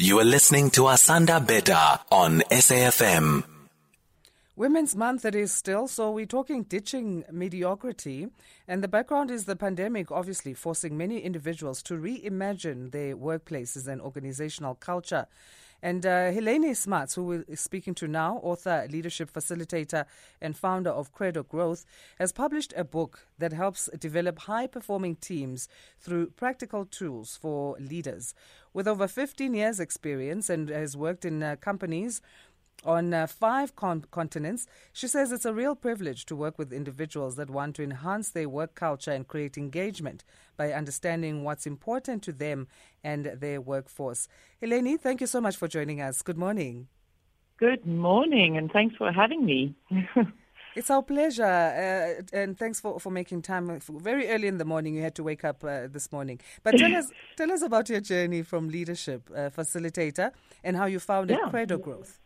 You are listening to Asanda Beta on SAFM. Women's Month it is still, so we're talking ditching mediocrity. And the background is the pandemic, obviously, forcing many individuals to reimagine their workplaces and organizational culture. And uh, Helene Smuts, who we're speaking to now, author, leadership facilitator, and founder of Credo Growth, has published a book that helps develop high performing teams through practical tools for leaders. With over 15 years' experience and has worked in uh, companies on uh, five con- continents. She says it's a real privilege to work with individuals that want to enhance their work culture and create engagement by understanding what's important to them and their workforce. Helene, thank you so much for joining us. Good morning. Good morning, and thanks for having me. It's our pleasure, uh, and thanks for, for making time. Very early in the morning, you had to wake up uh, this morning. But tell us, tell us about your journey from leadership uh, facilitator and how you founded yeah. Credo Growth.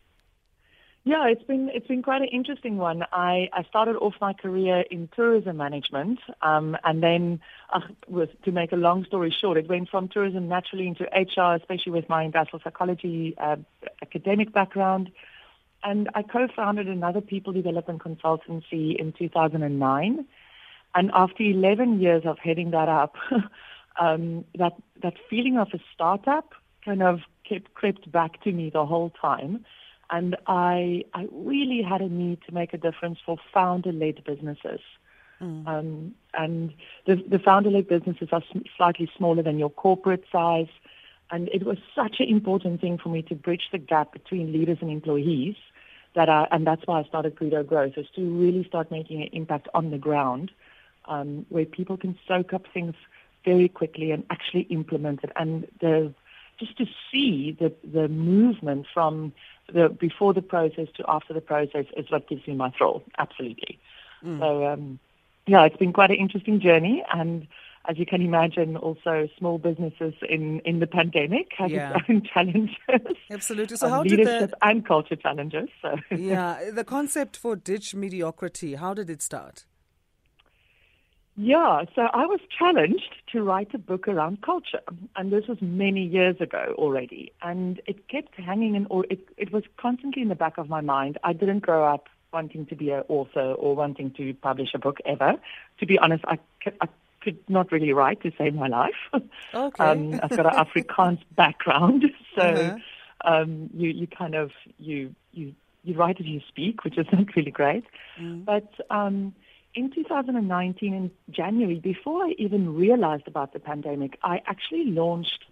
Yeah, it's been it's been quite an interesting one. I, I started off my career in tourism management, um, and then uh, with, to make a long story short, it went from tourism naturally into HR, especially with my industrial psychology uh, academic background. And I co-founded another people development consultancy in 2009. And after 11 years of heading that up, um, that that feeling of a startup kind of kept crept back to me the whole time and I I really had a need to make a difference for founder-led businesses. Mm. Um, and the, the founder-led businesses are slightly smaller than your corporate size, and it was such an important thing for me to bridge the gap between leaders and employees. That I, and that's why I started Credo Growth, is to really start making an impact on the ground, um, where people can soak up things very quickly and actually implement it. And the just to see the the movement from the before the process to after the process is what gives me my thrill. Absolutely. Mm. So um, yeah, it's been quite an interesting journey, and as you can imagine, also small businesses in, in the pandemic have yeah. its own challenges. Absolutely. So um, how leadership did the, and culture challenges. So yeah, the concept for ditch mediocrity. How did it start? Yeah, so I was challenged to write a book around culture, and this was many years ago already. And it kept hanging in, or it, it was constantly in the back of my mind. I didn't grow up wanting to be an author or wanting to publish a book ever. To be honest, I, could, I could not really write to save my life. Okay. um, I've got an Afrikaans background, so Uh-huh. um, you you kind of you you you write as you speak, which is not really great. Mm. But um, in 2019, in January, before I even realized about the pandemic, I actually launched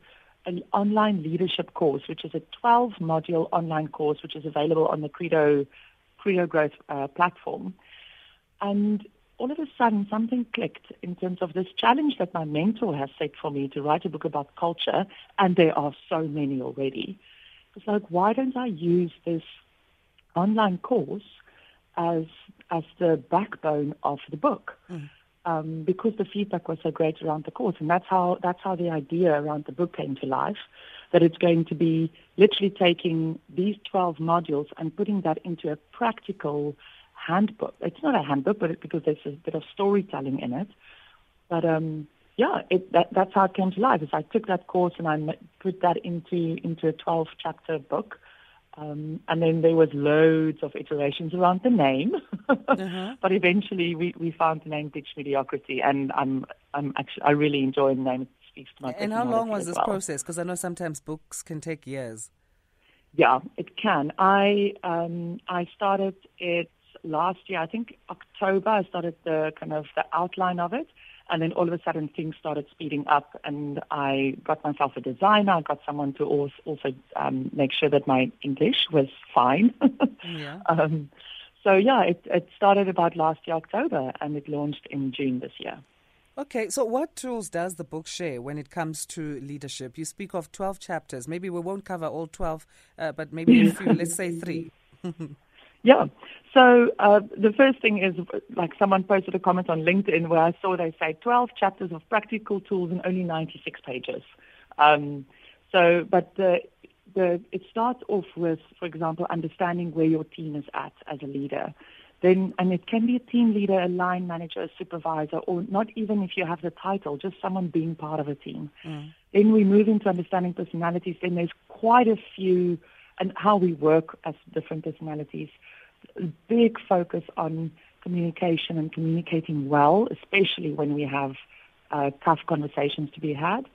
an online leadership course, which is a 12 module online course, which is available on the Credo, Credo Growth uh, platform. And all of a sudden, something clicked in terms of this challenge that my mentor has set for me to write a book about culture, and there are so many already. It's like, why don't I use this online course as as the backbone of the book? Mm. Um, because the feedback was so great around the course, and that's how that's how the idea around the book came to life. That it's going to be literally taking these 12 modules and putting that into a practical handbook. It's not a handbook, but it, because there's a bit of storytelling in it. But um, yeah, it, that, that's how it came to life. Is I took that course and I put that into into a 12 chapter book. Um, and then there was loads of iterations around the name, Uh-huh. but eventually we, we found the name Ditch Mediocrity, and I'm I'm actually I really enjoy the name. It speaks to my And how long was this well. process? Because I know sometimes books can take years. Yeah, it can. I um, I started it last year. I think October. I started the kind of the outline of it, and then all of a sudden things started speeding up, and I got myself a designer. I got someone to also, um, make sure that my English was fine. Yeah. um, so yeah, it, it started about last year October, and it launched in June this year. Okay, so what tools does the book share when it comes to leadership? You speak of 12 chapters. Maybe we won't cover all 12, uh, but maybe a few, let's say three. Yeah. So uh, the first thing is like someone posted a comment on LinkedIn where I saw they say 12 chapters of practical tools and only 96 pages. Um, so, but the, the, it starts off with, for example, understanding where your team is at as a leader. Then, and it can be a team leader, a line manager, a supervisor, or not even if you have the title, just someone being part of a team. Mm. then we move into understanding personalities. Then there's quite a few, and how we work as different personalities. Big focus on communication and communicating well, especially when we have uh, tough conversations to be had,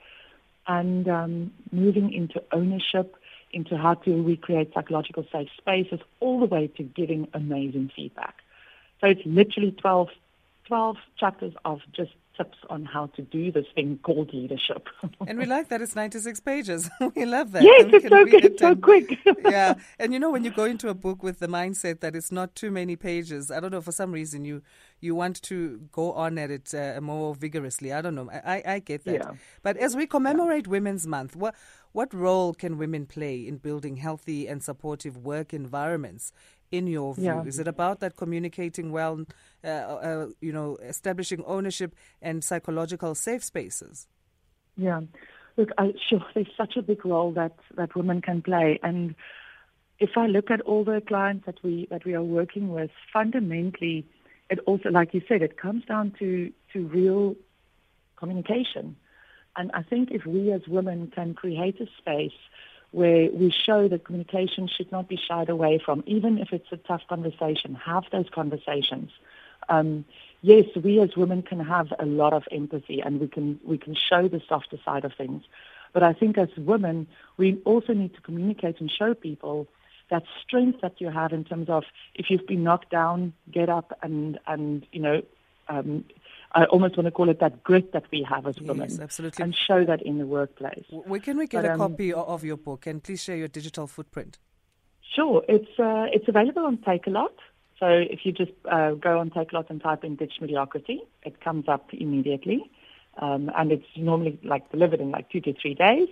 and um, moving into ownership, into how to recreate psychological safe spaces, all the way to giving amazing feedback. So it's literally 12, 12 chapters of just tips on how to do this thing called leadership. and we like that it's 96 pages. we love that. Yes, it's so good. It's so quick. yeah. And you know, when you go into a book with the mindset that it's not too many pages, I don't know, for some reason you you want to go on at it uh, more vigorously. I don't know. I, I get that. Yeah. But as we commemorate yeah. Women's Month, what what role can women play in building healthy and supportive work environments in your view? Yeah. Is it about that communicating well, uh, uh, you know, establishing ownership and psychological safe spaces? Yeah, look, I, sure, there's such a big role that that women can play, and if I look at all the clients that we that we are working with, fundamentally, it also, like you said, it comes down to to real communication, and I think if we as women can create a space where we show that communication should not be shied away from, even if it's a tough conversation. Have those conversations. Um, yes, we as women can have a lot of empathy and we can we can show the softer side of things. But I think as women, we also need to communicate and show people that strength that you have in terms of if you've been knocked down, get up and and you know um, I almost want to call it that grit that we have as women. Yes, absolutely. And show that in the workplace. Where can we get but, a um, copy of your book? And please share your digital footprint. Sure. It's, uh, it's available on Takealot. So if you just uh, go on Takealot and type in Ditch Mediocrity, it comes up immediately. Um, and it's normally like delivered in like two to three days.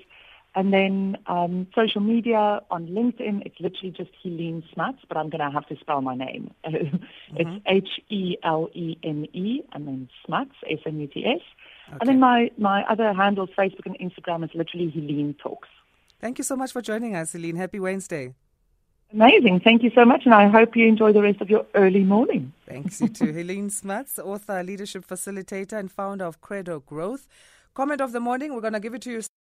And then um, social media on LinkedIn, it's literally just Helene Smuts, but I'm going to have to spell my name. it's mm-hmm. H E L E N E and then Smuts, S M U T S. Okay. And then my, my other handles, Facebook and Instagram, is literally Helene Talks. Thank you so much for joining us, Helene. Happy Wednesday. Amazing. Thank you so much, and I hope you enjoy the rest of your early morning. Thanks, you too. Helene Smuts, author, leadership facilitator, and founder of Credo Growth. Comment of the morning, we're going to give it to you.